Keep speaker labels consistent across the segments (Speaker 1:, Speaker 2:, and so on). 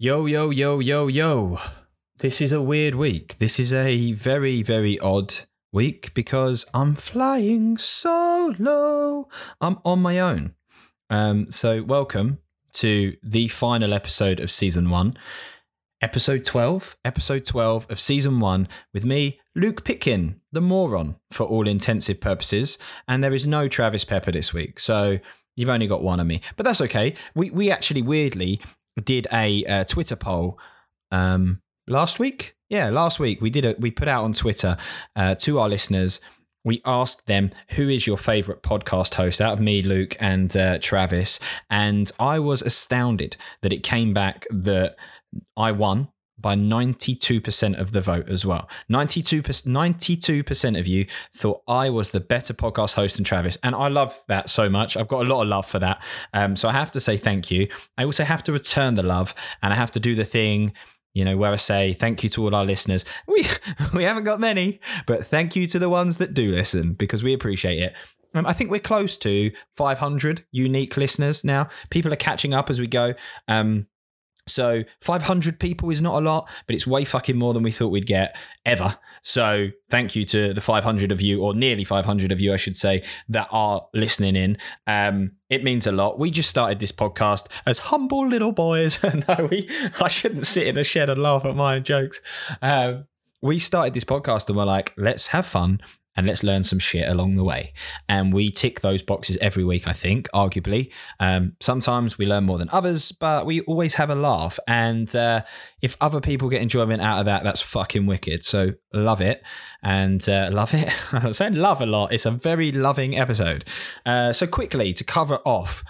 Speaker 1: Yo, yo, yo, yo, yo. This is a weird week. This is a very, very odd week because I'm flying solo. I'm on my own. Um, so, welcome to the final episode of season one, episode 12, episode 12 of season one, with me, Luke Pitkin, the moron, for all intensive purposes. And there is no Travis Pepper this week. So, You've only got one of me, but that's okay. We we actually weirdly did a uh, Twitter poll um, last week. Yeah, last week we did a we put out on Twitter uh, to our listeners. We asked them who is your favorite podcast host out of me, Luke, and uh, Travis, and I was astounded that it came back that I won by 92% of the vote as well. 92%, 92% of you thought I was the better podcast host than Travis. And I love that so much. I've got a lot of love for that. Um, so I have to say thank you. I also have to return the love and I have to do the thing you know, where I say thank you to all our listeners. We we haven't got many, but thank you to the ones that do listen because we appreciate it. Um, I think we're close to 500 unique listeners now. People are catching up as we go. Um, so 500 people is not a lot, but it's way fucking more than we thought we'd get ever. So thank you to the 500 of you, or nearly 500 of you, I should say, that are listening in. Um, it means a lot. We just started this podcast as humble little boys. no, we. I shouldn't sit in a shed and laugh at my own jokes. Um, we started this podcast and we're like, let's have fun and let's learn some shit along the way. And we tick those boxes every week, I think, arguably. Um, sometimes we learn more than others, but we always have a laugh. And uh, if other people get enjoyment out of that, that's fucking wicked. So love it. And uh, love it. I'm saying love a lot. It's a very loving episode. Uh, so, quickly to cover off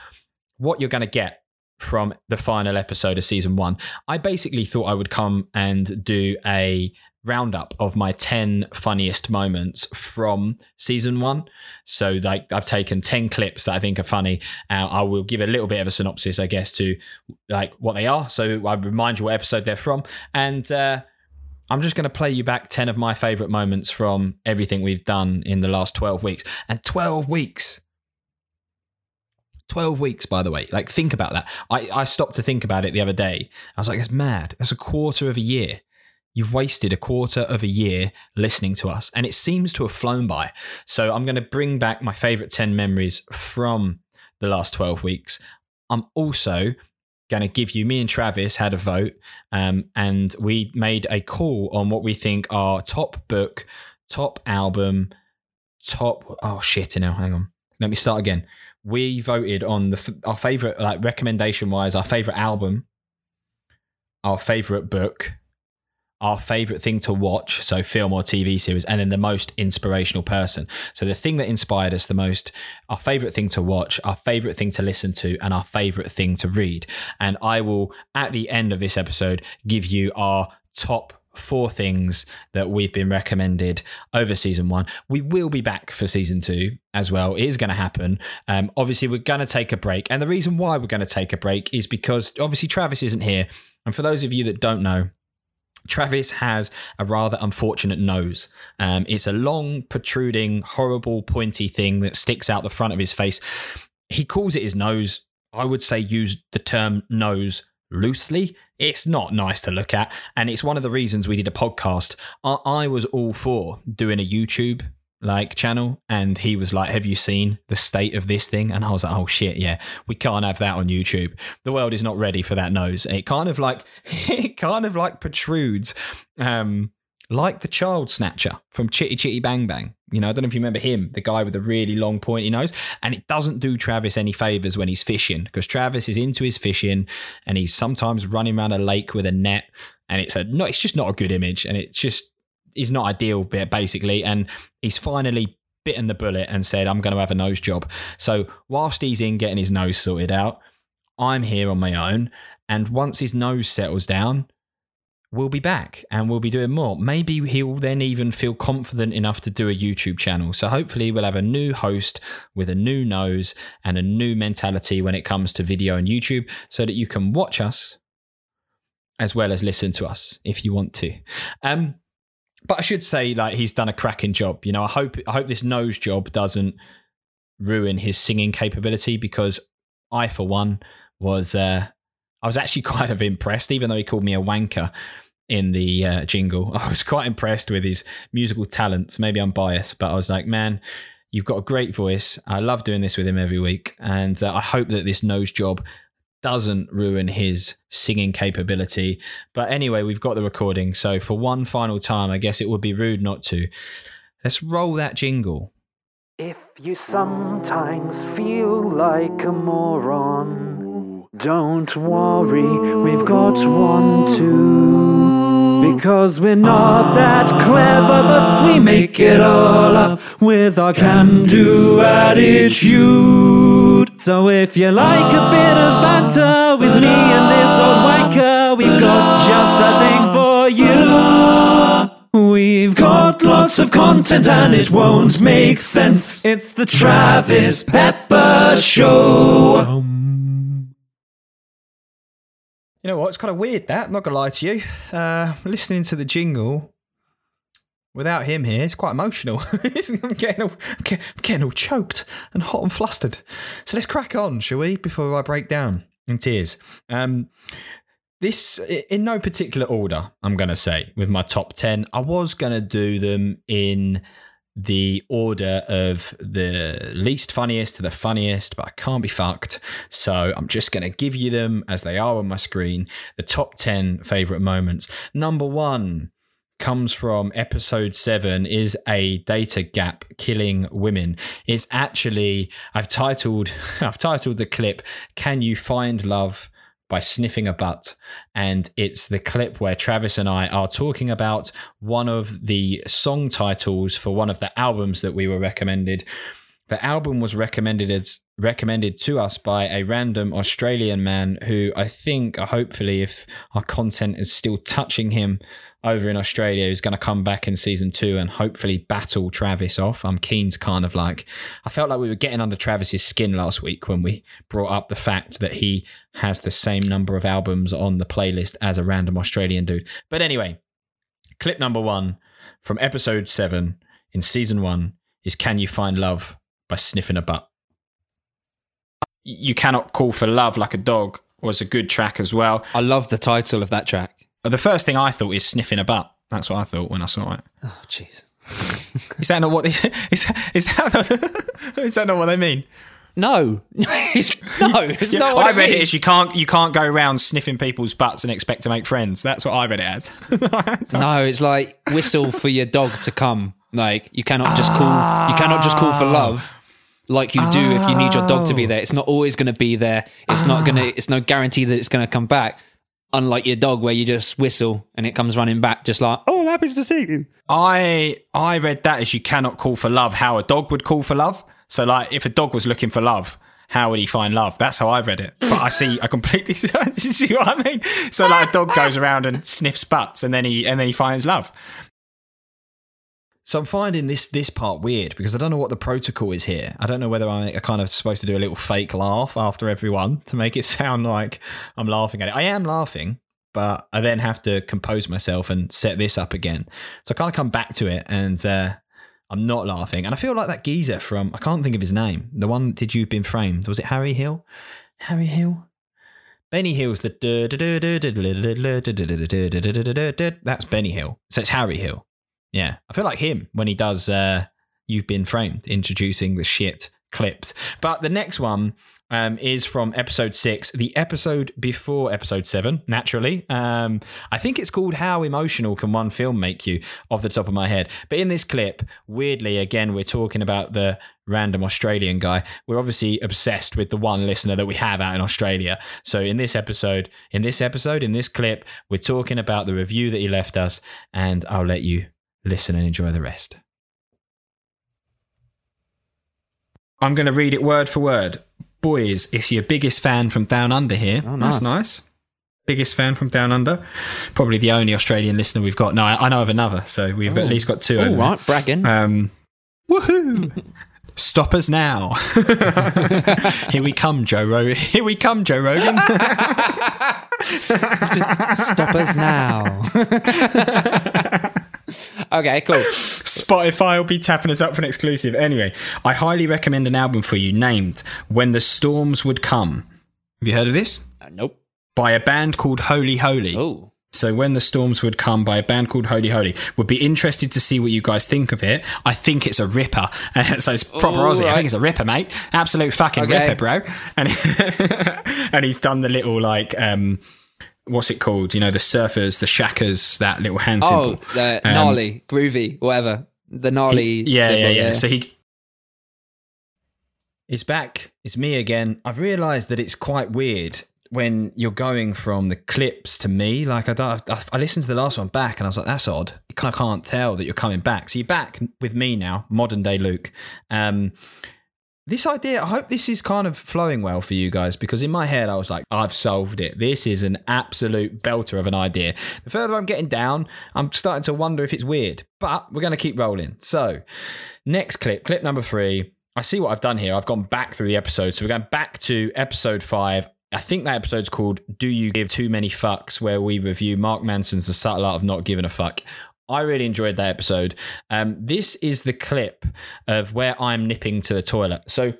Speaker 1: what you're going to get from the final episode of season one, I basically thought I would come and do a roundup of my 10 funniest moments from season one. So, like, I've taken 10 clips that I think are funny. Uh, I will give a little bit of a synopsis, I guess, to like what they are. So, I remind you what episode they're from. And, uh, I'm just going to play you back 10 of my favorite moments from everything we've done in the last 12 weeks. And 12 weeks. 12 weeks, by the way. Like, think about that. I, I stopped to think about it the other day. I was like, it's mad. That's a quarter of a year. You've wasted a quarter of a year listening to us, and it seems to have flown by. So I'm going to bring back my favorite 10 memories from the last 12 weeks. I'm also going to give you, me and Travis had a vote, um, and we made a call on what we think are top book, top album, top. Oh, shit, now, hang on. Let me start again. We voted on the our favorite, like recommendation wise, our favorite album, our favorite book, our favorite thing to watch, so film or TV series, and then the most inspirational person. So the thing that inspired us the most, our favorite thing to watch, our favorite thing to listen to, and our favorite thing to read. And I will, at the end of this episode, give you our top four things that we've been recommended over season one. We will be back for season two as well. It is going to happen. Um, obviously, we're going to take a break. And the reason why we're going to take a break is because obviously Travis isn't here. And for those of you that don't know, Travis has a rather unfortunate nose. Um, it's a long, protruding, horrible, pointy thing that sticks out the front of his face. He calls it his nose. I would say use the term nose loosely. It's not nice to look at. And it's one of the reasons we did a podcast. I, I was all for doing a YouTube like channel and he was like have you seen the state of this thing? And i was like oh shit yeah we can't have that on youtube. The world is not ready for that nose. It kind of like it kind of like protrudes um like the child snatcher from chitty chitty bang bang. You know i don't know if you remember him the guy with the really long pointy nose. And it doesn't do travis any favors when he's fishing because travis is into his fishing and he's sometimes running around a lake with a net and it's a no it's just not a good image and it's just is not ideal basically and he's finally bitten the bullet and said i'm going to have a nose job. So whilst he's in getting his nose sorted out i'm here on my own and once his nose settles down we'll be back and we'll be doing more. Maybe he'll then even feel confident enough to do a youtube channel. So hopefully we'll have a new host with a new nose and a new mentality when it comes to video and youtube so that you can watch us as well as listen to us if you want to. Um but I should say, like he's done a cracking job. You know, I hope I hope this nose job doesn't ruin his singing capability because I, for one, was uh, I was actually kind of impressed, even though he called me a wanker in the uh, jingle. I was quite impressed with his musical talents. Maybe I'm biased, but I was like, man, you've got a great voice. I love doing this with him every week, and uh, I hope that this nose job doesn't ruin his singing capability. But anyway, we've got the recording, so for one final time, I guess it would be rude not to. Let's roll that jingle.
Speaker 2: If you sometimes feel like a moron, don't worry, we've got one too. Because we're not that clever, but we make it all up with our can do attitude. So if you like a bit of banter with me and this old wanker, we've got just the thing for you. We've got lots of content and it won't make sense. It's the Travis Pepper Show.
Speaker 1: You know what? It's kind of weird that. I'm not gonna lie to you. Uh, listening to the jingle without him here, it's quite emotional. I'm getting all, I'm getting all choked and hot and flustered. So let's crack on, shall we? Before I break down in tears. Um, this in no particular order. I'm gonna say with my top ten. I was gonna do them in the order of the least funniest to the funniest, but I can't be fucked. So I'm just going to give you them as they are on my screen. The top 10 favorite moments. Number one comes from episode seven is a data gap killing women it's actually i've titled i've titled the clip can you find love by sniffing a butt. And it's the clip where Travis and I are talking about one of the song titles for one of the albums that we were recommended. The album was recommended as recommended to us by a random Australian man who I think, hopefully, if our content is still touching him over in Australia, is going to come back in season two and hopefully battle Travis off. I'm keen to kind of like, I felt like we were getting under Travis's skin last week when we brought up the fact that he has the same number of albums on the playlist as a random Australian dude. But anyway, clip number one from episode seven in season one is Can You Find Love by Sniffing a Butt. You Cannot Call for Love Like a Dog was a good track as well.
Speaker 3: I love the title of that track.
Speaker 1: The first thing I thought is Sniffing a Butt. That's what I thought when I saw it.
Speaker 3: Oh, jeez.
Speaker 1: Is that not what they, is, is that is that not what they mean?
Speaker 3: No, no, it's
Speaker 1: Yeah,
Speaker 3: not. What
Speaker 1: I read it as you can't you can't go around sniffing people's butts and expect to make friends. That's what I read it as.
Speaker 3: No, it's like whistle for your dog to come. Like you cannot just call. You cannot just call for ah. love. Like you do if you need your dog to be oh. there. It's not always going to be there. It's not going to. It's no guarantee that it's going to come back. Unlike your dog, where you just whistle and it comes running back, just like oh, i'm happy to see you.
Speaker 1: I I read that as you cannot call for love how a dog would call for love. So like if a dog was looking for love, how would he find love? That's how I read it. But I see I completely see what I mean. So like a dog goes around and sniffs butts and then he and then he finds love. So I'm finding this this part weird because I don't know what the protocol is here. I don't know whether I am kind of supposed to do a little fake laugh after everyone to make it sound like I'm laughing at it. I am laughing, but I then have to compose myself and set this up again. So I kind of come back to it and uh, I'm not laughing. And I feel like that geezer from I can't think of his name. The one that did you've been framed? Was it Harry Hill? Harry Hill? Benny Hill's the that's Benny Hill. So it's Harry Hill. Yeah, I feel like him when he does uh, You've Been Framed, introducing the shit clips. But the next one um, is from episode six, the episode before episode seven, naturally. Um, I think it's called How Emotional Can One Film Make You, off the top of my head. But in this clip, weirdly, again, we're talking about the random Australian guy. We're obviously obsessed with the one listener that we have out in Australia. So in this episode, in this episode, in this clip, we're talking about the review that he left us, and I'll let you listen and enjoy the rest. I'm going to read it word for word. Boys, it's your biggest fan from Down Under here.
Speaker 3: Oh,
Speaker 1: That's
Speaker 3: nice.
Speaker 1: nice. Biggest fan from Down Under. Probably the only Australian listener we've got. No, I, I know of another, so we've got, at least got two.
Speaker 3: All
Speaker 1: over there.
Speaker 3: right, bragging.
Speaker 1: Um, woohoo! Stop us now! Here we come, Joe Rogan. Here we come, Joe Rogan.
Speaker 3: Stop us now. okay, cool.
Speaker 1: Spotify will be tapping us up for an exclusive. Anyway, I highly recommend an album for you named "When the Storms Would Come." Have you heard of this?
Speaker 3: Uh, nope.
Speaker 1: by a band called Holy Holy.
Speaker 3: Oh,
Speaker 1: So when the storms would come by a band called Holy Holy, would be interested to see what you guys think of it. I think it's a ripper, so it's proper
Speaker 3: All
Speaker 1: Aussie. I think it's a ripper, mate. Absolute fucking
Speaker 3: Okay.
Speaker 1: ripper, bro. And and he's done the little like um, what's it called? You know, the surfers, the shakas, that little hand
Speaker 3: oh,
Speaker 1: symbol.
Speaker 3: the
Speaker 1: Um,
Speaker 3: gnarly, groovy, whatever. The gnarly.
Speaker 1: yeah,
Speaker 3: symbol,
Speaker 1: yeah, yeah. So he. It's back. It's me again. I've realised that it's quite weird when you're going from the clips to me. Like I, don't, I, I listened to the last one back, and I was like, "That's odd." You kind of can't tell that you're coming back. So you're back with me now, modern day Luke. Um, this idea, I hope this is kind of flowing well for you guys because in my head I was like, I've solved it. This is an absolute belter of an idea. The further I'm getting down, I'm starting to wonder if it's weird, but we're going to keep rolling. So, next clip, clip number three. I see what I've done here. I've gone back through the episode. So, we're going back to episode five. I think that episode's called Do You Give Too Many Fucks, where we review Mark Manson's The Subtle Art of Not Giving a Fuck. I really enjoyed that episode. Um, this is the clip of where I'm nipping to the toilet. So,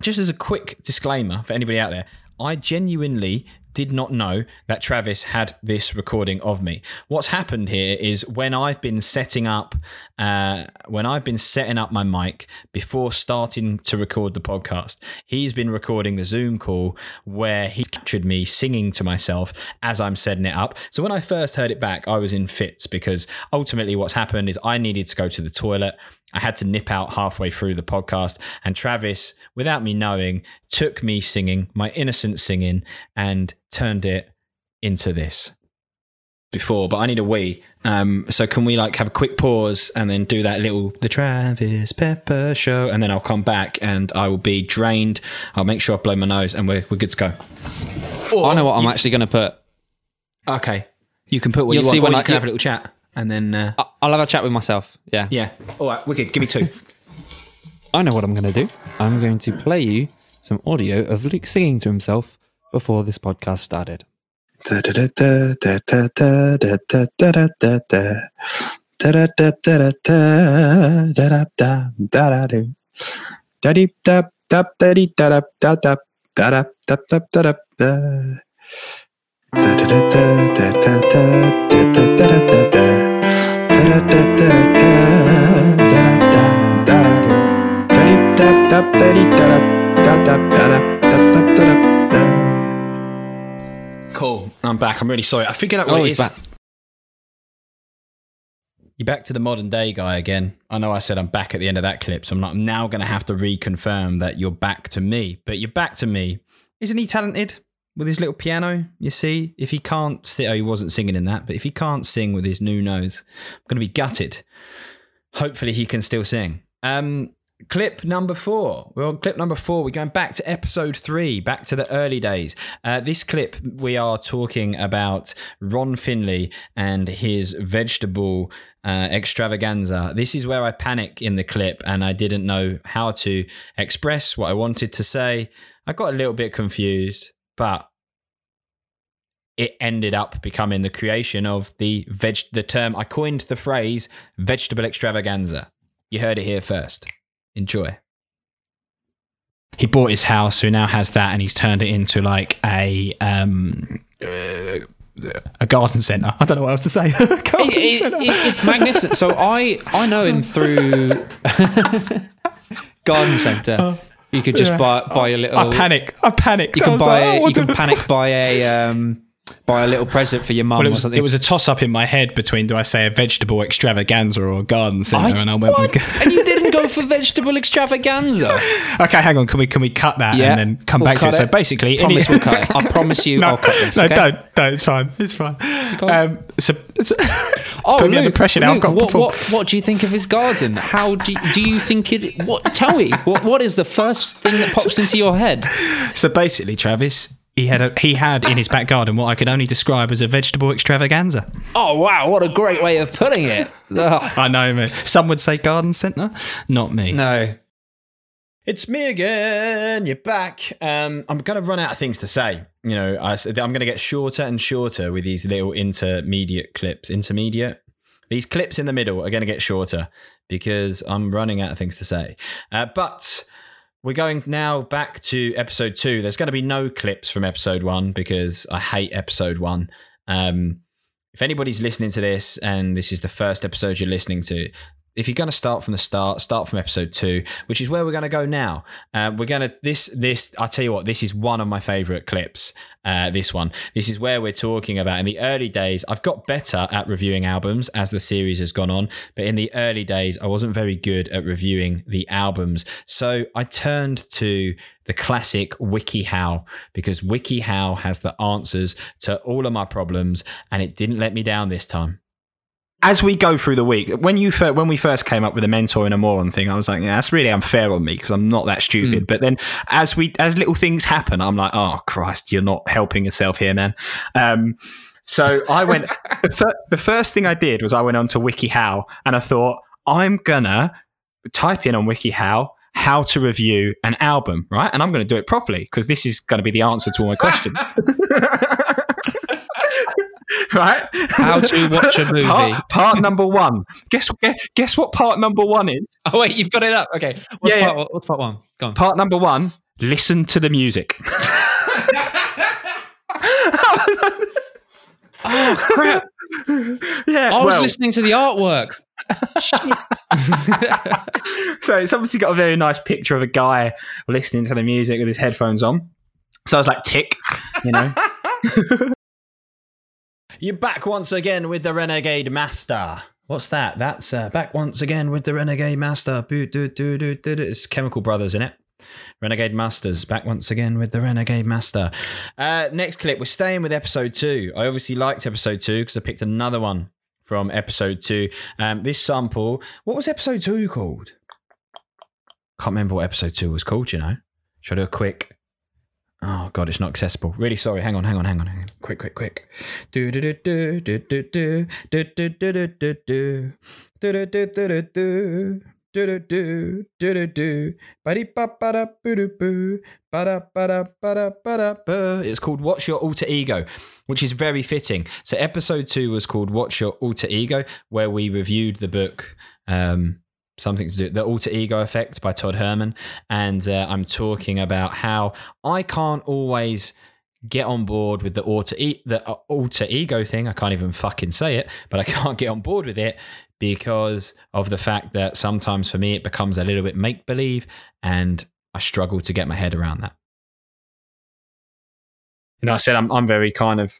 Speaker 1: just as a quick disclaimer for anybody out there, I genuinely did not know that Travis had this recording of me. What's happened here is when I've been setting up, uh, when I've been setting up my mic before starting to record the podcast, he's been recording the Zoom call where he captured me singing to myself as I'm setting it up. So when I first heard it back, I was in fits because ultimately what's happened is I needed to go to the toilet. I had to nip out halfway through the podcast, and Travis, without me knowing, took me singing, my innocent singing, and turned it into this. Before, but I need a wee. Um, so can we like have a quick pause and then do that little the Travis Pepper show, and then I'll come back and I will be drained. I'll make sure I blow my nose, and we're we're good to go.
Speaker 3: I know what I'm actually going to put.
Speaker 1: Okay, you can put what
Speaker 3: You'll
Speaker 1: you want.
Speaker 3: see
Speaker 1: or
Speaker 3: when I-
Speaker 1: can have a little chat, and then uh,
Speaker 3: I- I'll have a chat with myself. Yeah.
Speaker 1: yeah. All right, wicked. Give me two.
Speaker 3: I know what I'm going to do. I'm going to play you some audio of Luke singing to himself before this podcast started.
Speaker 1: Cool. I'm back. I'm really sorry. I figured out
Speaker 3: Oh,
Speaker 1: what it
Speaker 3: he's back.
Speaker 1: You're back to the modern day guy again. I know I said I'm back at the end of that clip, so I'm, not, I'm now going to have to reconfirm that you're back to me. But you're back to me. Isn't he talented with his little piano? You see, if he can't sing, oh, he wasn't singing in that, but if he can't sing with his new nose, I'm going to be gutted. Hopefully, he can still sing. Um, clip number four. Well, clip number four. We're going back to episode three, back to the early days. Uh, this clip, we are talking about Ron Finley and his vegetable uh, extravaganza. This is where I panic in the clip and I didn't know how to express what I wanted to say. I got a little bit confused, but it ended up becoming the creation of the veg the term I coined the phrase vegetable extravaganza. You heard it here first. Enjoy. He bought his house, so he now has that, and he's turned it into like a um uh, a garden centre. I don't know what else to say. Garden
Speaker 3: It- it-
Speaker 1: centre.
Speaker 3: it- it's magnificent. So I I know him through garden centre. You could just
Speaker 1: yeah.
Speaker 3: buy buy a little.
Speaker 1: I panic. I panicked.
Speaker 3: You can buy
Speaker 1: like, oh,
Speaker 3: you can panic buy a um buy a little present for your mum
Speaker 1: Well, it
Speaker 3: or
Speaker 1: was,
Speaker 3: something.
Speaker 1: it was a toss up in my head between do I say a vegetable extravaganza or a garden centre,
Speaker 3: I-
Speaker 1: and I went.
Speaker 3: what?
Speaker 1: with-
Speaker 3: and you didn't go for vegetable extravaganza.
Speaker 1: okay, hang on. Can we can we cut that
Speaker 3: Yeah,
Speaker 1: and then come
Speaker 3: we'll
Speaker 1: back to
Speaker 3: cut
Speaker 1: it? So basically,
Speaker 3: Promise we'll cut it. I promise you
Speaker 1: no,
Speaker 3: I'll cut this.
Speaker 1: no,
Speaker 3: okay?
Speaker 1: don't, don't. It's fine. It's fine. Um, so, so
Speaker 3: Oh,
Speaker 1: put me under pressure now. I've
Speaker 3: Luke,
Speaker 1: got
Speaker 3: what, what, what do you think of his garden? How do you, do you think it? What? Tell me. What, what is the first thing that pops into your head?
Speaker 1: So basically, Travis, he had a, he had in his back garden what I could only describe as a vegetable extravaganza.
Speaker 3: Oh wow! What a great way of putting it. Ugh.
Speaker 1: I know, man. Some would say garden centre, not me.
Speaker 3: No.
Speaker 1: It's me again. You're back. Um, I'm going to run out of things to say. You know, I, am going to get shorter and shorter with these little intermediate clips. Intermediate. These clips in the middle are going to get shorter because I'm running out of things to say. Uh, but we're going now back to episode two. There's going to be no clips from episode one because I hate episode one. Um, if anybody's listening to this and this is the first episode you're listening to, if you're going to start from the start, start from episode two, which is where we're going to go now. Uh, we're going to this this. I'll tell you what, this is one of my favorite clips. Uh, this one, this is where we're talking about in the early days. I've got better at reviewing albums as the series has gone on, but in the early days, I wasn't very good at reviewing the albums. So I turned to the classic WikiHow because WikiHow has the answers to all of my problems, and it didn't let me down this time
Speaker 4: as we go through the week, when you fir- when we first came up with a mentor and a moron thing, I was like, yeah, that's really unfair on me because I'm not that stupid.
Speaker 3: Mm.
Speaker 4: But then as we as little things happen, I'm like, oh Christ, you're not helping yourself here, man. Um, so I went. the, fir- the first thing I did was I went on to WikiHow and I thought I'm gonna type in on WikiHow how to review an album, right? And I'm going to do it properly because this is going to be the answer to all my questions. right?
Speaker 3: How to watch a movie.
Speaker 4: Part, part number one. Guess guess what part number one is?
Speaker 3: Oh wait, you've got it up. Okay, what's,
Speaker 4: Yeah,
Speaker 3: part, what's part one? Go on.
Speaker 4: Part number one. Listen to the music.
Speaker 3: Oh crap!
Speaker 4: yeah,
Speaker 3: I was
Speaker 4: well,
Speaker 3: listening to the artwork.
Speaker 4: so it's obviously got a very nice picture of a guy listening to the music with his headphones on. So I was like, tick, you know.
Speaker 1: You're back once again with the Renegade Master. What's that? That's uh, back once again with the Renegade Master. Boo, doo, doo, doo, doo. It's Chemical Brothers, in it? Renegade Masters back once again with the Renegade Master. Uh, next clip, we're staying with episode two. I obviously liked episode two because I picked another one from episode two. Um, this sample, what was episode two called? Can't remember what episode two was called. You know, should I do a quick? Oh god, it's not accessible. Really sorry. Hang on, hang on, hang on, hang on. Quick, quick, quick. Do do do do do do do do do do do do do do do do do do. Do do do do do do ba ba ba da boo doo boo ba da ba da ba da ba da boo. It's called What's Your Alter Ego, which is very fitting. So episode two was called What's Your Alter Ego, where we reviewed the book um, something to do the alter ego effect by Todd Herman, and uh, I'm talking about how I can't always get on board with the alter e- the uh, alter ego thing. I can't even fucking say it, but I can't get on board with it because of the fact that sometimes for me it becomes a little bit make believe, and I struggle to get my head around that.
Speaker 4: You know, I said I'm I'm very kind of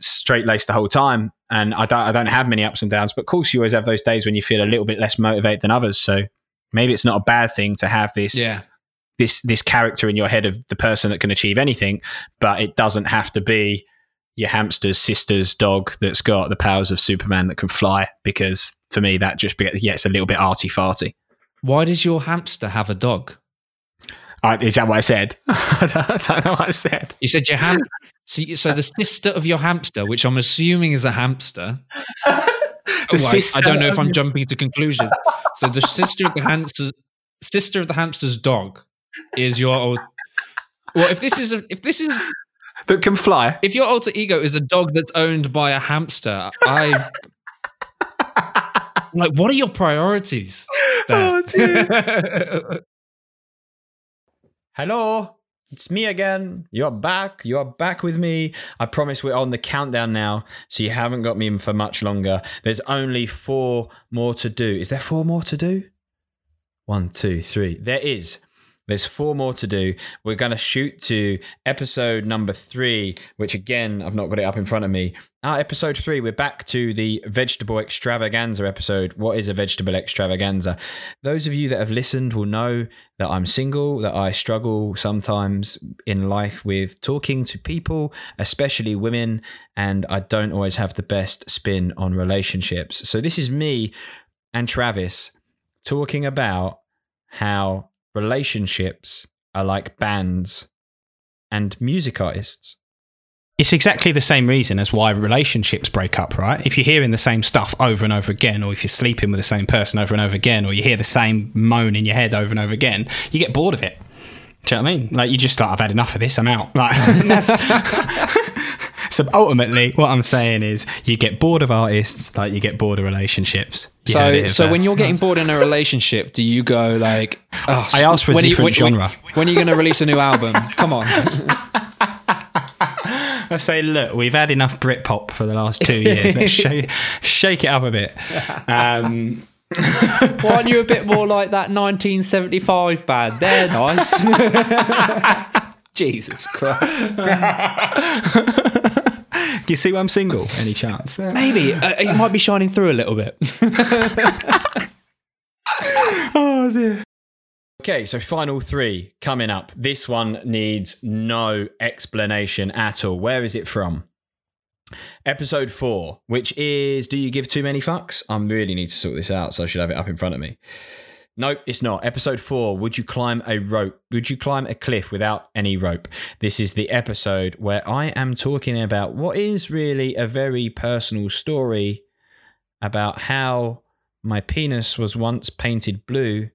Speaker 4: straight laced the whole time, and I don't I don't have many ups and downs. But of course, you always have those days when you feel a little bit less motivated than others. So maybe it's not a bad thing to have this
Speaker 3: Yeah.
Speaker 4: this this character in your head of the person that can achieve anything, but it doesn't have to be your hamster's sister's dog that's got the powers of Superman that can fly. Because for me, that just be, yeah, it's a little bit arty farty.
Speaker 3: Why does your hamster have a dog?
Speaker 4: Uh, is that what I said? I don't know what I said.
Speaker 3: You said your ham. So, you- so the sister of your hamster, which I'm assuming is a hamster.
Speaker 4: The
Speaker 3: Oh, I-
Speaker 4: sister
Speaker 3: I, don't know if I'm
Speaker 4: your-
Speaker 3: jumping to conclusions. So the sister of the hamster, sister of the hamster's dog, is your. Old, well, if this is a, if this is
Speaker 4: that can fly.
Speaker 3: if your alter ego is a dog that's owned by a hamster, I like. What are your priorities? Oh, there?
Speaker 4: Oh, dear.
Speaker 1: Hello, it's me again. You're back. You're back with me. I promise we're on the countdown now, so you haven't got me for much longer. There's only four more to do. Is there four more to do? One, two, three. There is. There's four more to do. We're going to shoot to episode number three, which again, I've not got it up in front of me. Ah, episode three, we're back to the vegetable extravaganza episode. What is a vegetable extravaganza? Those of you that have listened will know that I'm single, that I struggle sometimes in life with talking to people, especially women, and I don't always have the best spin on relationships. So, this is me and Travis talking about how relationships are like bands and music artists.
Speaker 4: it's exactly the same reason as why relationships break up, right? If you're hearing the same stuff over and over again, or if you're sleeping with the same person over and over again, or you hear the same moan in your head over and over again, you get bored of it. Do you know what I mean? Like you just start, I've had enough of this, I'm out. Like that's
Speaker 5: So ultimately, what I'm saying is, you get bored of artists, like you get bored of relationships. You
Speaker 6: So, so when you're getting bored in a relationship, do you go like, oh,
Speaker 5: I asked for a
Speaker 6: when are you-
Speaker 5: different
Speaker 6: when-
Speaker 5: genre.
Speaker 6: When are you going to release a new album? Come on.
Speaker 5: I say, look, we've had enough Britpop for the last two years. Let's shake, shake it up a bit. Um,
Speaker 6: Why aren't you a bit more like that 1975 band? They're nice. Jesus Christ.
Speaker 5: do you see why I'm single? Any chance?
Speaker 6: Maybe uh, it might be shining through a little bit.
Speaker 5: Oh dear.
Speaker 1: Okay, so final three coming up. This one needs no explanation at all. Where is it from? Episode four, which is Do You Give Too Many Fucks? I really need to sort this out, so I should have it up in front of me. Nope, it's not. Episode four, Would You Climb a Rope? Would you climb a cliff without any rope? This is the episode where I am talking about what is really a very personal story about how my penis was once painted blue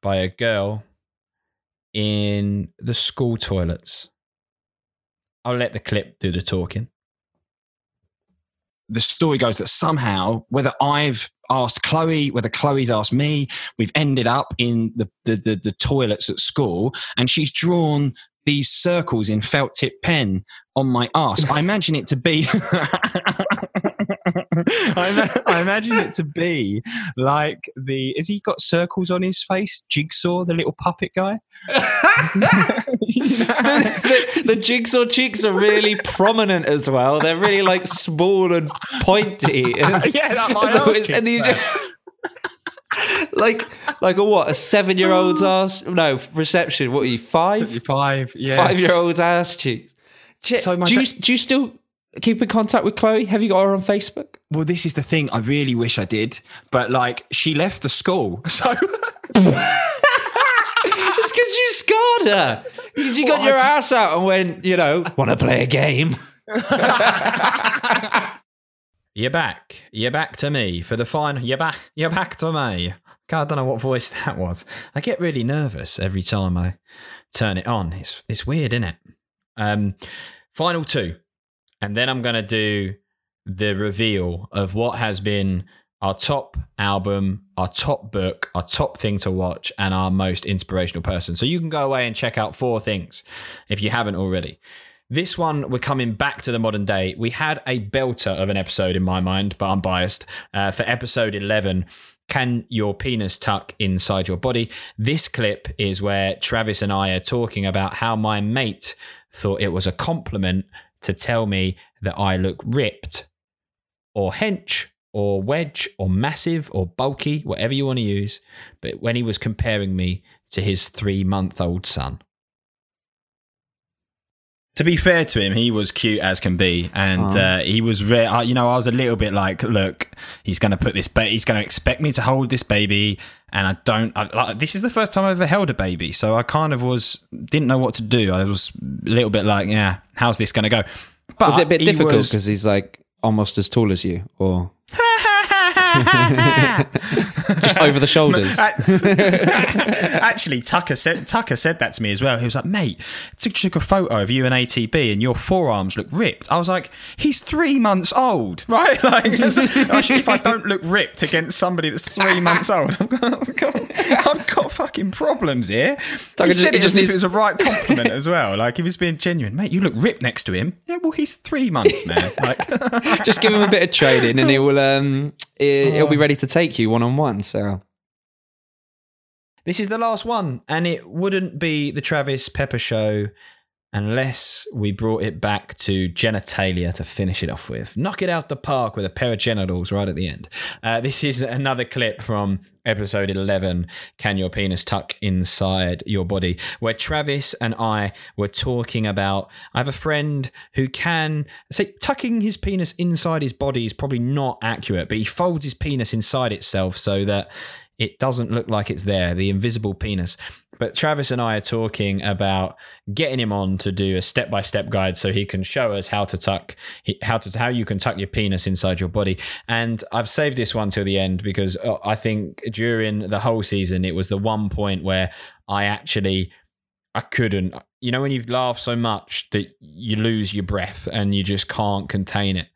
Speaker 1: by a girl in the school toilets. I'll let the clip do the talking.
Speaker 2: the story goes that somehow, whether I've asked Chloe, whether Chloe's asked me, we've ended up in the, the, the, the toilets at school and she's drawn these circles in felt tip pen on my ass. I imagine it to be. I, I imagine it to be like the. Has he got circles on his face? Jigsaw, the little puppet guy.
Speaker 6: the, the jigsaw cheeks are really prominent as well. They're really like small and pointy.
Speaker 2: yeah, that might
Speaker 6: So and these like like a what? A seven year old's oh. ass? No, reception. What are you? Five?
Speaker 2: Five, yeah.
Speaker 6: Five year old's ass cheeks. Ch-
Speaker 2: So my
Speaker 6: do you
Speaker 2: da-
Speaker 6: do you still keep in contact with Chloe? Have you got her on Facebook?
Speaker 2: Well, this is the thing. I really wish I did, but like she left the school, so
Speaker 6: It's because you scarred her. Because you got your ass out and went, you know, want to play a game.
Speaker 1: You're back. You're back to me for the final. You're back. You're back to me. God, I don't know what voice that was. I get really nervous every time I turn it on. It's it's weird, isn't it? Um, final two, and then I'm gonna do the reveal of what has been our top album, our top book, our top thing to watch, and our most inspirational person. So you can go away and check out four things if you haven't already. This one, we're coming back to the modern day. We had a belter of an episode in my mind, but I'm biased. Uh, for episode 11, Can Your Penis Tuck Inside Your Body? This clip is where Travis and I are talking about how my mate thought it was a compliment to tell me that I look ripped or hench or wedge or massive or bulky, whatever you want to use. But when he was comparing me to his three month old son.
Speaker 2: To be fair to him, he was cute as can be, and uh, he was. Re- I- you know, I was a little bit like, look, he's going to put this. Ba- he's going to expect me to hold this baby, and I don't. I, like, this is the first time I've ever held a baby, so I kind of was didn't know what to do. I was a little bit like, yeah, how's this going to go? But
Speaker 6: Was it a bit difficult because he's like almost as tall as you, or just over the shoulders?
Speaker 2: Actually, Tucker said Tucker said that to me as well. He was like, "Mate, took took a photo of you and ATB, and your forearms look ripped." I was like, "He's three months old, right? Like, if I don't look ripped against somebody that's three months old, I've got, I've got, fucking problems here."
Speaker 6: Tucker
Speaker 2: he
Speaker 6: just-
Speaker 2: said
Speaker 6: he
Speaker 2: it
Speaker 6: just
Speaker 2: as if it was a right compliment as well. Like he was being genuine, mate. You look ripped next to him. Yeah, well, he's three months, man. Like,
Speaker 6: just give him a bit of training, and he will. Um, he'll be ready to take you one on one. So
Speaker 1: This is the last one, and it wouldn't be the Travis Pepper show unless we brought it back to genitalia to finish it off with. Knock it out the park with a pair of genitals right at the end. Uh, this is another clip from episode 11 Can Your Penis Tuck Inside Your Body? where Travis and I were talking about. I have a friend who can say tucking his penis inside his body is probably not accurate, but he folds his penis inside itself so that it doesn't look like it's there, the invisible penis. But Travis and I are talking about getting him on to do a step-by-step guide so he can show us how to tuck how to how you can tuck your penis inside your body. And I've saved this one till the end because uh, I think during the whole season it was the one point where I actually I couldn't you know when you've laughed so much that you lose your breath and you just can't contain it.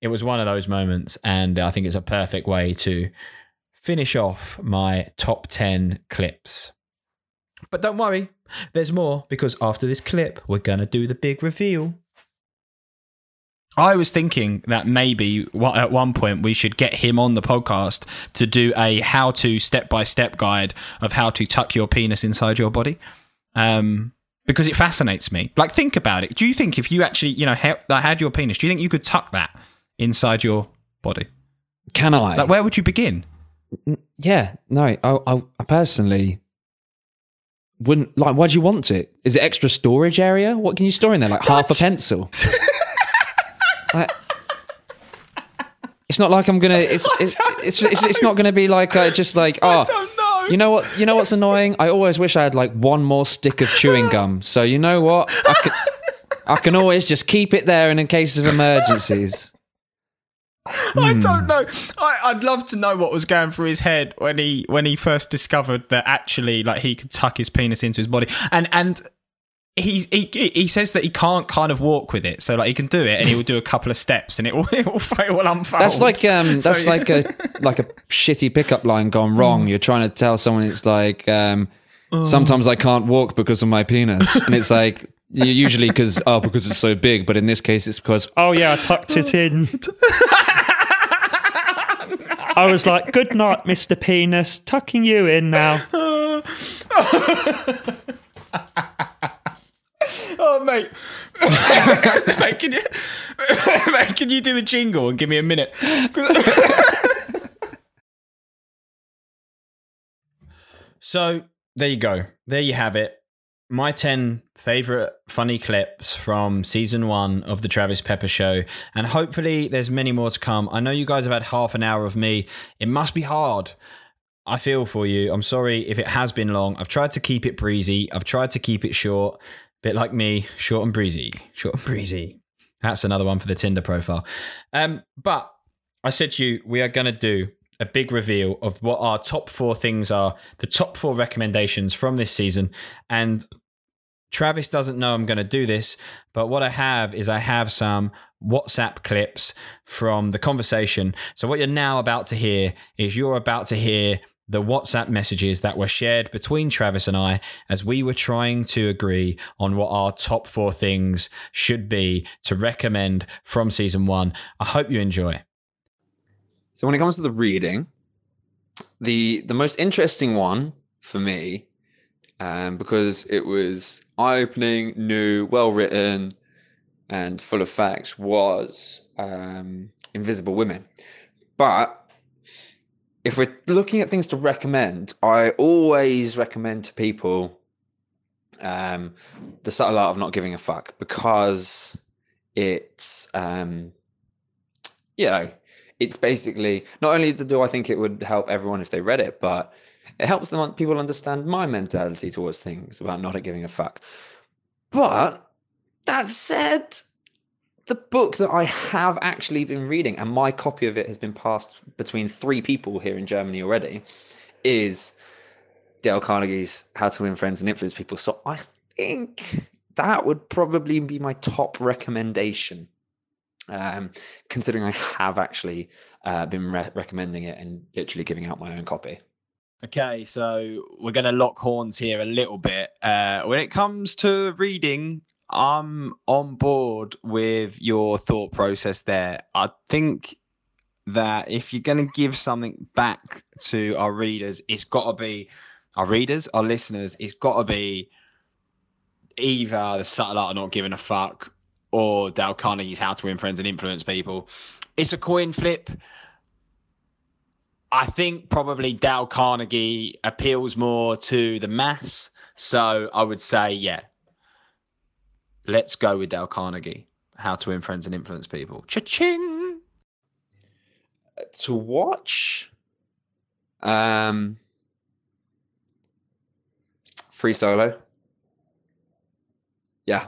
Speaker 1: It was one of those moments, and I think it's a perfect way to finish off my top 10 clips. But don't worry, there's more because after this clip, we're going to do the big reveal.
Speaker 7: I was thinking that maybe at one point we should get him on the podcast to do a how to step by step guide of how to tuck your penis inside your body. Um, because it fascinates me. Like, think about it. Do you think if you actually, you know, ha- had your penis, do you think you could tuck that inside your body?
Speaker 3: Can I?
Speaker 7: Like, where would you begin?
Speaker 3: Yeah, no. I, I, I personally wouldn't like. Why do you want it? Is it extra storage area? What can you store in there? Like half a pencil. Like- it's not like I'm gonna. It's it's it's, it's, it's not gonna be like uh, just like oh.
Speaker 7: don't know.
Speaker 3: You know what? You know what's annoying? I always wish I had like one more stick of chewing gum. So you know what? I can, I can always just keep it there, and in case of emergencies.
Speaker 7: I don't know. I, I'd love to know what was going through his head when he when he first discovered that actually, like, he could tuck his penis into his body, and and he he he says that he can't kind of walk with it, so like he can do it, and he will do a couple of steps, and it will it will, it will unfold.
Speaker 3: That's like um,
Speaker 7: So-
Speaker 3: that's like a like a shitty pickup line gone wrong. You're trying to tell someone it's like um, sometimes I can't walk because of my penis, and it's like usually because oh because it's so big, but in this case it's because
Speaker 2: Oh yeah, I tucked it in. I was like, "Good night, Mister Penis. Tucking you in now."
Speaker 7: Oh mate, mate, can you mate, can you do the jingle and give me a minute?
Speaker 1: So there you go. There you have it. My 10 favorite funny clips from season one of the Travis Pepper Show. And hopefully there's many more to come. I know you guys have had half an hour of me. It must be hard. I feel for you. I'm sorry if it has been long. I've tried to keep it breezy. I've tried to keep it short. Bit like me, short and breezy. Short and breezy. That's another one for the Tinder profile. Um, but I said to you, we are going to do a big reveal of what our top four things are, the top four recommendations from this season. And Travis doesn't know I'm going to do this, but what I have is I have some WhatsApp clips from the conversation. So, what you're now about to hear is you're about to hear the WhatsApp messages that were shared between Travis and I as we were trying to agree on what our top four things should be to recommend from season one. I hope you enjoy.
Speaker 6: So when it comes to the reading, the the most interesting one for me, um, because it was eye opening, new, well written, and full of facts, was um, Invisible Women. But if we're looking at things to recommend, I always recommend to people um, the subtle art of not giving a fuck because it's um, you know it's basically not only do I think it would help everyone if they read it, but it helps them people understand my mentality towards things about not giving a fuck. But that said, the book that I have actually been reading, and my copy of it has been passed between three people here in Germany already, is Dale Carnegie's How to Win Friends and Influence People. So I think that would probably be my top recommendation um, considering I have actually uh, been re- recommending it and literally giving out my own copy.
Speaker 4: Okay, so we're going to lock horns here a little bit. Uh, when it comes to reading, I'm on board with your thought process there. I think that if you're going to give something back to our readers, it's got to be our readers, our listeners, it's got to be either the art of not giving a fuck or Dale Carnegie's How to Win Friends and Influence People. It's a coin flip. I think probably Dale Carnegie appeals more to the mass. So I would say, yeah, let's go with Dale Carnegie. How to Win Friends and Influence People. Cha-ching!
Speaker 6: To watch, um, Free Solo. Yeah,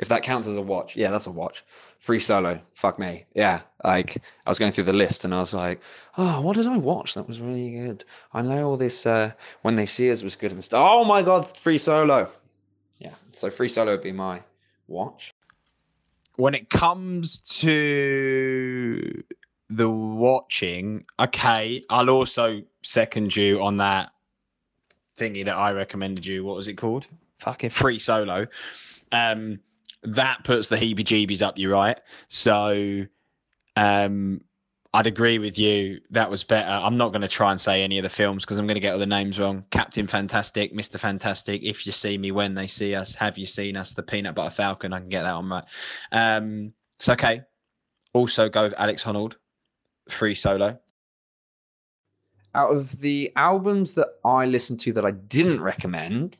Speaker 6: if that counts as a watch, yeah, that's a watch. Free Solo, fuck me, yeah. Like I was going through the list and I was like, oh, what did I watch? That was really good. I know all this. Uh, when they see us was good and stuff. Oh my god, Free Solo. yeah. So Free Solo would be my watch.
Speaker 1: when it comes to the watching, okay, I'll also second you on that thingy that I recommended you. What was it called? Fucking free solo. Um, that puts the heebie-jeebies up you, right? So, um, I'd agree with you. That was better. I'm not going to try and say any of the films because I'm going to get all the names wrong. Captain Fantastic, Mr. Fantastic, If You See Me, When They See Us, Have You Seen Us, The Peanut Butter Falcon. I can get that one right. Um, it's okay. Also go with Alex Honnold, free solo.
Speaker 6: Out of the albums that I listened to that I didn't recommend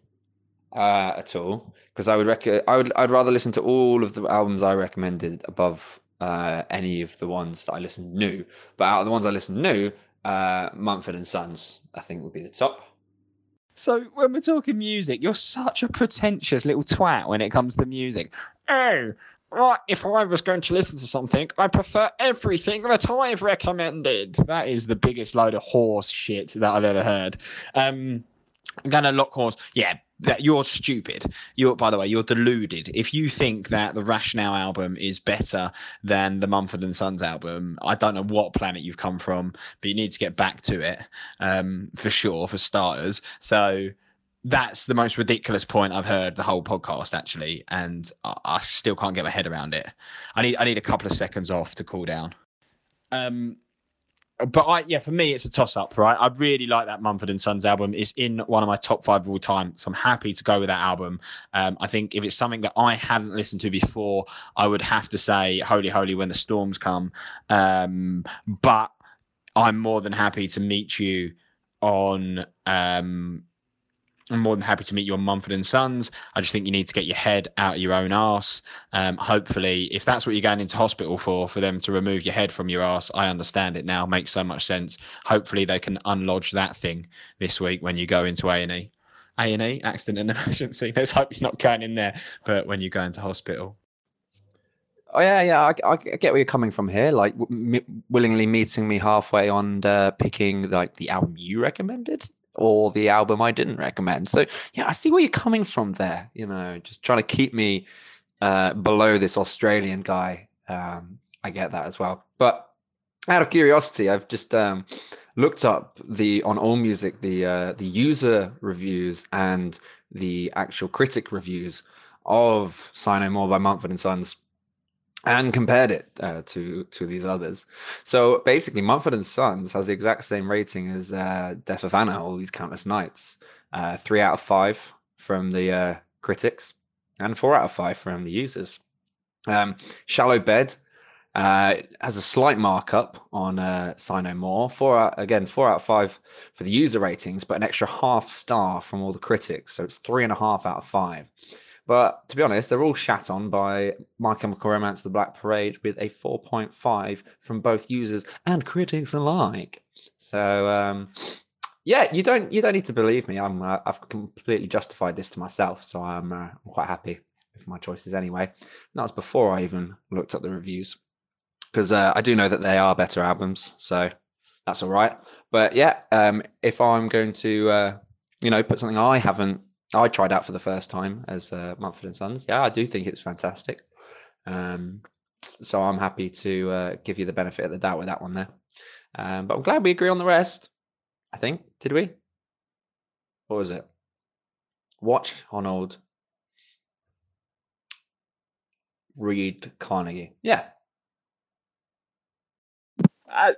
Speaker 6: uh, at all, because I would rec- I would I'd rather listen to all of the albums I recommended above uh, any of the ones that I listened new. But out of the ones I listened new, uh, Mumford and Sons I think would be the top.
Speaker 1: So when we're talking music, you're such a pretentious little twat when it comes to music. Oh, right. If I was going to listen to something, I prefer everything that I've recommended. That is the biggest load of horse shit that I've ever heard. Um, I'm gonna lock horns. Yeah, that you're stupid. You're, by the way, you're deluded. If you think that the Rationale album is better than the Mumford and Sons album, I don't know what planet you've come from, but you need to get back to it um, for sure, for starters. So that's the most ridiculous point I've heard the whole podcast actually, and I, I still can't get my head around it. I need I need a couple of seconds off to cool down. Um, but I yeah, for me it's a toss up, right? I really like that Mumford and Sons album. It's in one of my top five of all time, so I'm happy to go with that album. Um, I think if it's something that I hadn't listened to before, I would have to say "Holy, Holy" when the storms come. Um, but I'm more than happy to meet you on um, I'm more than happy to meet you on Mumford and Sons. I just think you need to get your head out of your own arse. Um, hopefully, if that's what you're going into hospital for, for them to remove your head from your arse, I understand it now. Makes so much sense. Hopefully, they can unlodge that thing this week when you go into A and E. A and E, accident and emergency. Let's hope you're not going in there. But when you go into hospital,
Speaker 6: Oh yeah, yeah, I, I get where you're coming from here. Like w- m- willingly meeting me halfway on uh, picking like the album you recommended or the album I didn't recommend. So yeah, I see where you're coming from there. You know, just trying to keep me uh, below this Australian guy. Um, I get that as well. But out of curiosity, I've just um, looked up the on All Music the uh, the user reviews and the actual critic reviews of Sigh No More by Mumford and Sons and compared it uh, to to these others. So basically, Mumford and Sons has the exact same rating as uh, Deaf Havana, all these countless nights. Uh, three out of five from the uh, critics, and four out of five from the users. Um, Shallow Bed uh, has a slight markup on uh, More. Four out, again, four out of five for the user ratings, but an extra half star from all the critics. So it's three and a half out of five. But to be honest, they're all shat on by My Chemical Romance, The Black Parade, with a 4.5 from both users and critics alike. So um, yeah, you don't you don't need to believe me. I'm uh, I've completely justified this to myself, so I'm uh, I'm quite happy with my choices anyway. And that was before I even looked up the reviews because uh, I do know that they are better albums, so that's all right. But yeah, um, if I'm going to uh, you know put something I haven't I tried out for the first time as uh, Mumford and Sons. Yeah, I do think it's fantastic. Um, so I'm happy to uh, give you the benefit of the doubt with that one there. Um, but I'm glad we agree on the rest. I think did we? What was it? Watch Honnold. Read Carnegie. Yeah,
Speaker 8: uh,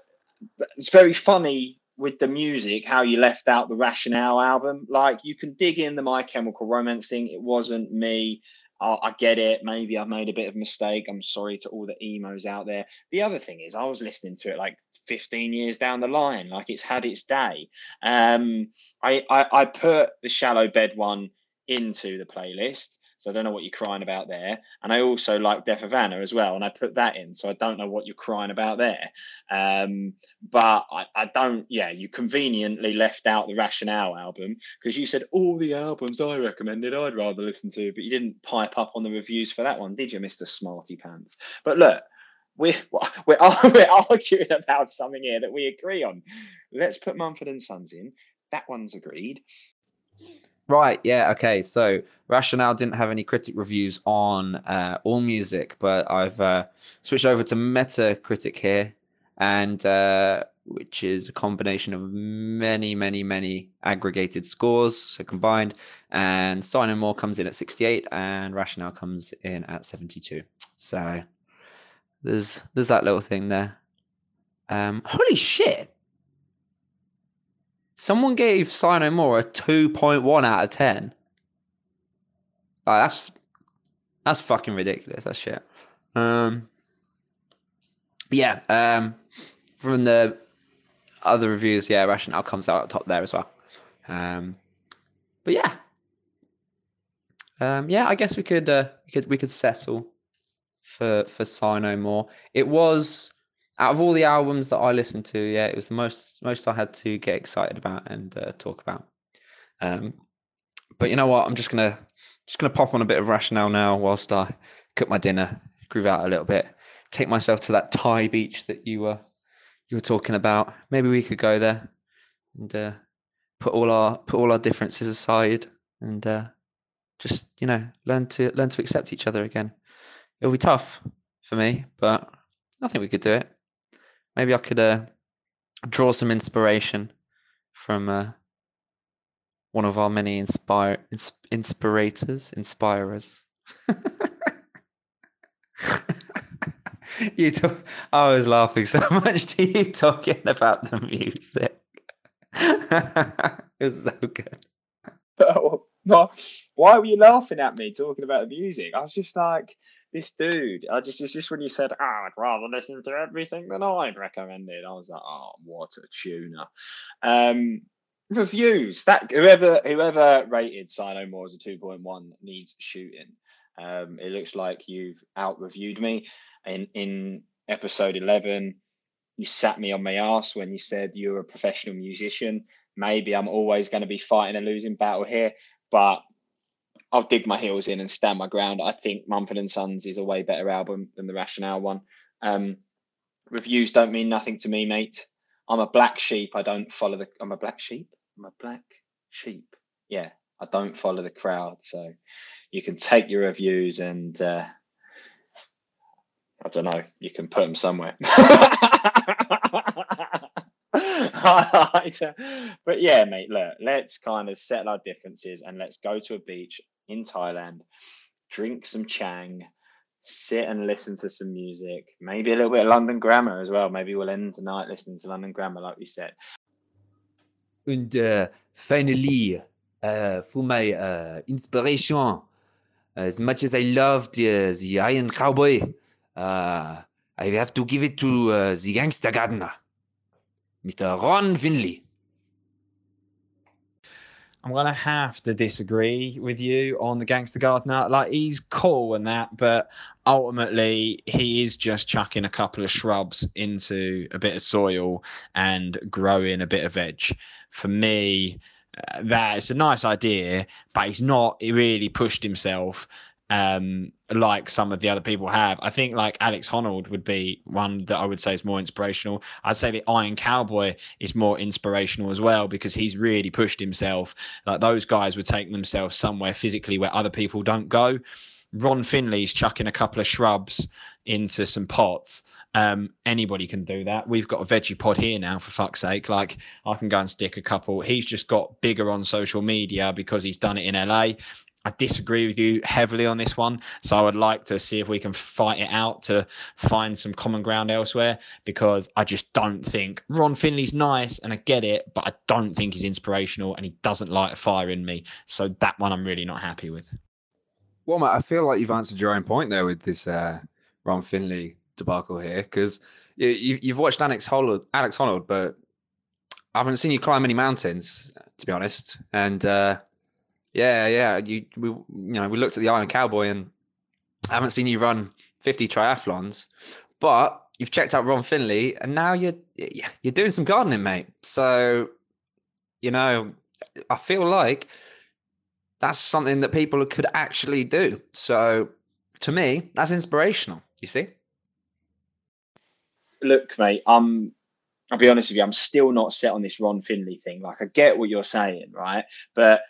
Speaker 8: it's very funny with the music how you left out the rationale album. Like you can dig in the my chemical romance thing. It wasn't me. I, I get it. Maybe i've made a bit of a mistake. I'm sorry to all the emos out there. The other thing is i was listening to it like 15 years down the line. Like it's had its day. Um i i, I put the shallow bed one into the playlist so I don't know what you're crying about there. And I also like Deaf Havana as well. And I put that in. So I don't know what you're crying about there. Um, but I, I, don't, yeah, you conveniently left out the Rationale album because you said all the albums I recommended I'd rather listen to, but you didn't pipe up on the reviews for that one, did you, Mr. Smarty Pants? But look, we're, we're, we're arguing about something here that we agree on. Let's put Mumford and Sons in. That one's agreed.
Speaker 6: Right, yeah, okay. So Rationale didn't have any critic reviews on uh, All Music, but I've uh, switched over to Metacritic here, and uh, which is a combination of many, many, many aggregated scores, so combined. And Sigh No More comes in at 68, and Rationale comes in at 72. So there's there's that little thing there. Um, holy shit! Someone gave Sigh No More a 2.1 out of 10. Oh, that's that's fucking ridiculous. That's shit. Um, yeah, um, from the other reviews, yeah, Rationale comes out top there as well. Um, but yeah, um, yeah, I guess we could uh, we could we could settle for for Sigh No More. It was out of all the albums that I listened to, yeah, it was the most most I had to get excited about and uh, talk about. Um, but you know what? I'm just gonna just gonna pop on a bit of Rationale now whilst I cook my dinner, groove out a little bit, take myself to that Thai beach that you were you were talking about. Maybe we could go there and uh, put all our put all our differences aside and uh, just you know learn to learn to accept each other again. It'll be tough for me, but I think we could do it. Maybe I could uh, draw some inspiration from uh, one of our many inspire ins- inspirators, inspirers. you talk, I was laughing so much to you talking about the music. it's so good.
Speaker 9: Why were you laughing at me talking about the music? I was just like, this dude. I just it's just when you said, oh, I'd rather listen to everything than I'd recommended. I was like, oh, what a tuner. Um, reviews that whoever whoever rated Sigh No More as a two point one needs shooting. Um, it looks like you've out reviewed me in in episode eleven. You sat me on my ass when you said you're a professional musician. Maybe I'm always going to be fighting a losing battle here, but I'll dig my heels in and stand my ground. I think Mumford and Sons is a way better album than the Rationale one. Um, reviews don't mean nothing to me, mate. I'm a black sheep. I don't follow the. I'm a black sheep. I'm a black sheep. Yeah, I don't follow the crowd. So you can take your reviews and uh, I don't know. You can put them somewhere. but yeah, mate, look, let's kind of settle our differences and let's go to a beach in Thailand, drink some chang, sit and listen to some music, maybe a little bit of London grammar as well. Maybe we'll end tonight listening to London grammar, like we said.
Speaker 6: And uh, finally, uh, for my uh, inspiration, as much as I loved the Iron Cowboy, uh, I have to give it to uh, the Gangster Gardener, Mr. Ron Finley.
Speaker 1: I'm gonna have to disagree with you on the Gangster Gardener. Like he's cool and that, but ultimately he is just chucking a couple of shrubs into a bit of soil and growing a bit of veg. For me, uh, that's a nice idea, but he's not he really pushed himself um, like some of the other people have. I think like Alex Honnold would be one that I would say is more inspirational. I'd say the Iron Cowboy is more inspirational as well because he's really pushed himself. Like those guys would take themselves somewhere physically where other people don't go. Ron Finley's chucking a couple of shrubs into some pots. Um, anybody can do that. We've got a veggie pod here now, for fuck's sake. Like I can go and stick a couple. He's just got bigger on social media because he's done it in LA. I disagree with you heavily on this one. So I would like to see if we can fight it out to find some common ground elsewhere because I just don't think Ron Finley's nice and I get it, but I don't think he's inspirational and he doesn't light a fire in me. So that one I'm really not happy with.
Speaker 6: Well, mate, I feel like you've answered your own point there with this uh, Ron Finley debacle here because you, you've watched Alex Honnold, Alex Honnold, but I haven't seen you climb any mountains, to be honest. And uh, yeah, yeah, you we you know we looked at the Iron Cowboy and I haven't seen you run 50 triathlons, but you've checked out Ron Finley and now you're you're doing some gardening, mate. So you know, I feel like that's something that people could actually do. So to me, that's inspirational. You see?
Speaker 9: Look, mate, I'm. I'll be honest with you. I'm still not set on this Ron Finley thing. Like, I get what you're saying, right? But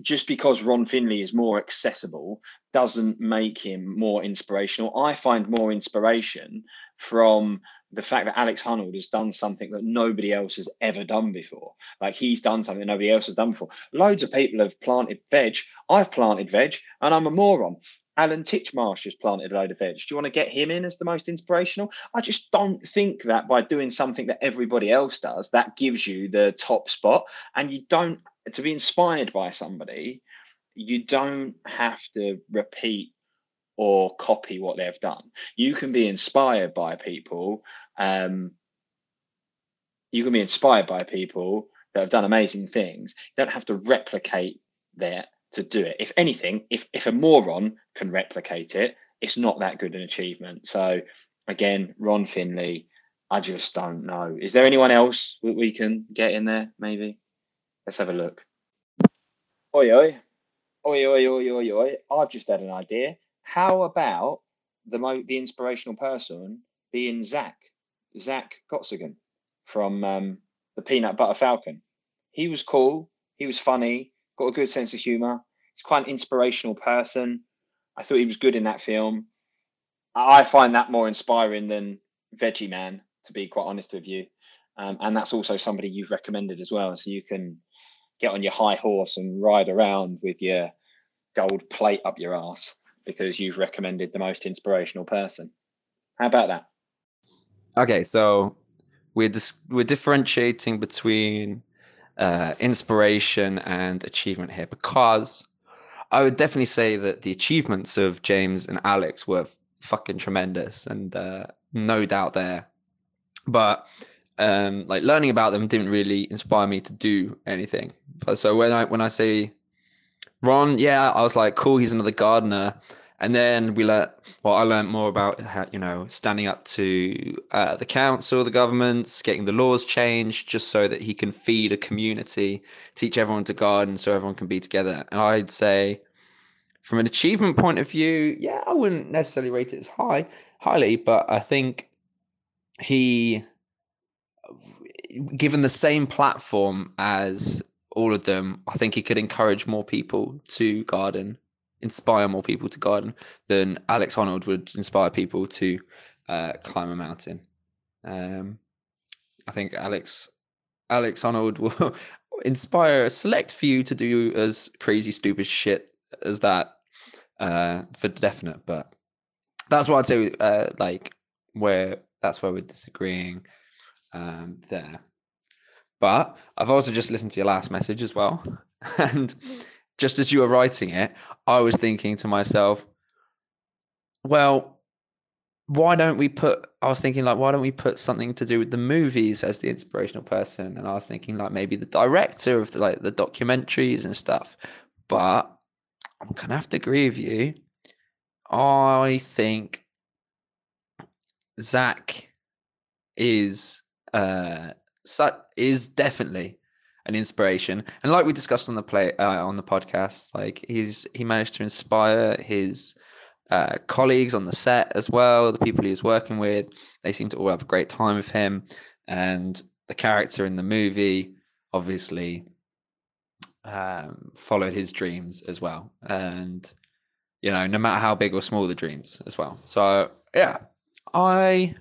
Speaker 1: just because Ron Finley is more accessible doesn't make him more inspirational. I find more inspiration from the fact that Alex Honnold has done something that nobody else has ever done before. Like he's done something nobody else has done before. Loads of people have planted veg. I've planted veg and I'm a moron. Alan Titchmarsh has planted a load of veg. Do you want to get him in as the most inspirational? I just don't think that by doing something that everybody else does, that gives you the top spot. And you don't, to be inspired by somebody, you don't have to repeat or copy what they've done. You can be inspired by people. Um, you can be inspired by people that have done amazing things. You don't have to replicate that to do it. If anything, if if a moron can replicate it, it's not that good an achievement. So again, Ron Finley, I just don't know. Is there anyone else that we can get in there? Maybe. Let's have a look. Oi oi, oi oi oi oi oi. I've just had an idea. How about the mo- the inspirational person being Zach, Zach Gottsagen from um, the Peanut Butter Falcon? He was cool. He was funny. Got a good sense of humor. He's quite an inspirational person. I thought he was good in that film. I find that more inspiring than Veggie Man, to be quite honest with you. Um, and that's also somebody you've recommended as well. So you can get on your high horse and ride around with your gold plate up your ass because you've recommended the most inspirational person. How about that?
Speaker 6: Okay, so we're dis- we're differentiating between uh, inspiration and achievement here because I would definitely say that the achievements of James and Alex were fucking tremendous and uh, no doubt there. But um, like learning about them didn't really inspire me to do anything. But so when I when I say Ron, yeah, I was like, cool, he's another gardener. And then we learned, well, I learned more about how, you know, standing up to uh, the council, the governments, getting the laws changed just so that he can feed a community, teach everyone to garden so everyone can be together. And I'd say, from an achievement point of view, yeah, I wouldn't necessarily rate it as high, highly, but I think he, given the same platform as all of them, I think he could encourage more people to garden, inspire more people to garden than Alex Honnold would inspire people to uh, climb a mountain. Um, I think Alex Alex Honnold will inspire a select few to do as crazy, stupid shit as that uh, for definite. But that's what I'd say. Uh, like where that's where we're disagreeing um, there. But I've also just listened to your last message as well. And just as you were writing it, I was thinking to myself, well, why don't we put I was thinking like why don't we put something to do with the movies as the inspirational person? And I was thinking like maybe the director of the, like the documentaries and stuff. But I'm gonna have to agree with you. I think Zach is uh is definitely an inspiration. And like we discussed on the play uh, on the podcast, like he's he managed to inspire his uh, colleagues on the set as well, the people he was working with. They seem to all have a great time with him, and the character in the movie obviously um, followed his dreams as well, and you know, no matter how big or small the dreams as well. So yeah, I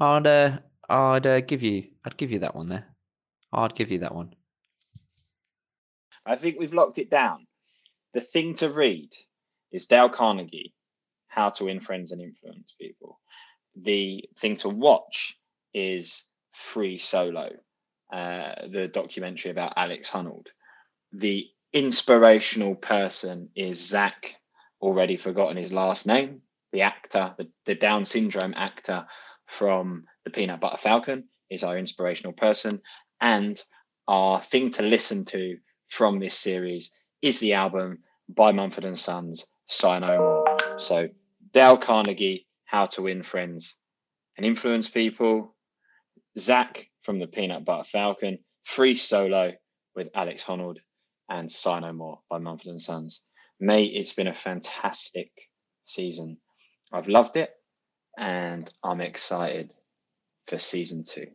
Speaker 6: I'd uh, I'd uh, give you I'd give you that one there. I'd give you that one.
Speaker 1: I think we've locked it down. The thing to read is Dale Carnegie, How to Win Friends and Influence People. The thing to watch is Free Solo, uh, the documentary about Alex Honnold. The inspirational person is Zach, already forgotten his last name, the actor, the, the Down syndrome actor from the Peanut Butter Falcon is our inspirational person. And our thing to listen to from this series is the album by Mumford and Sons, Sigh No More. So Dale Carnegie, How to Win Friends and Influence People. Zach from the Peanut Butter Falcon, Free Solo with Alex Honnold, and Sigh No More by Mumford and Sons. Mate, it's been a fantastic season. I've loved it and I'm excited for season two.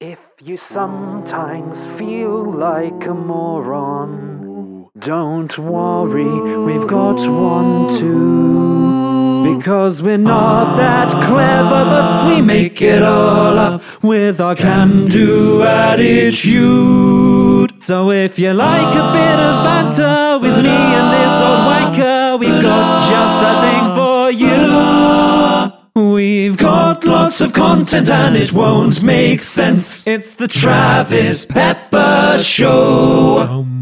Speaker 2: If you sometimes feel like a moron, don't worry, we've got one too. Because we're not that clever, but we make it all up with our can do attitude. So if you like a bit of banter with me and this old wanker, we've got just you. We've got lots of content and it won't make sense. It's the Travis Pepper Show. Um,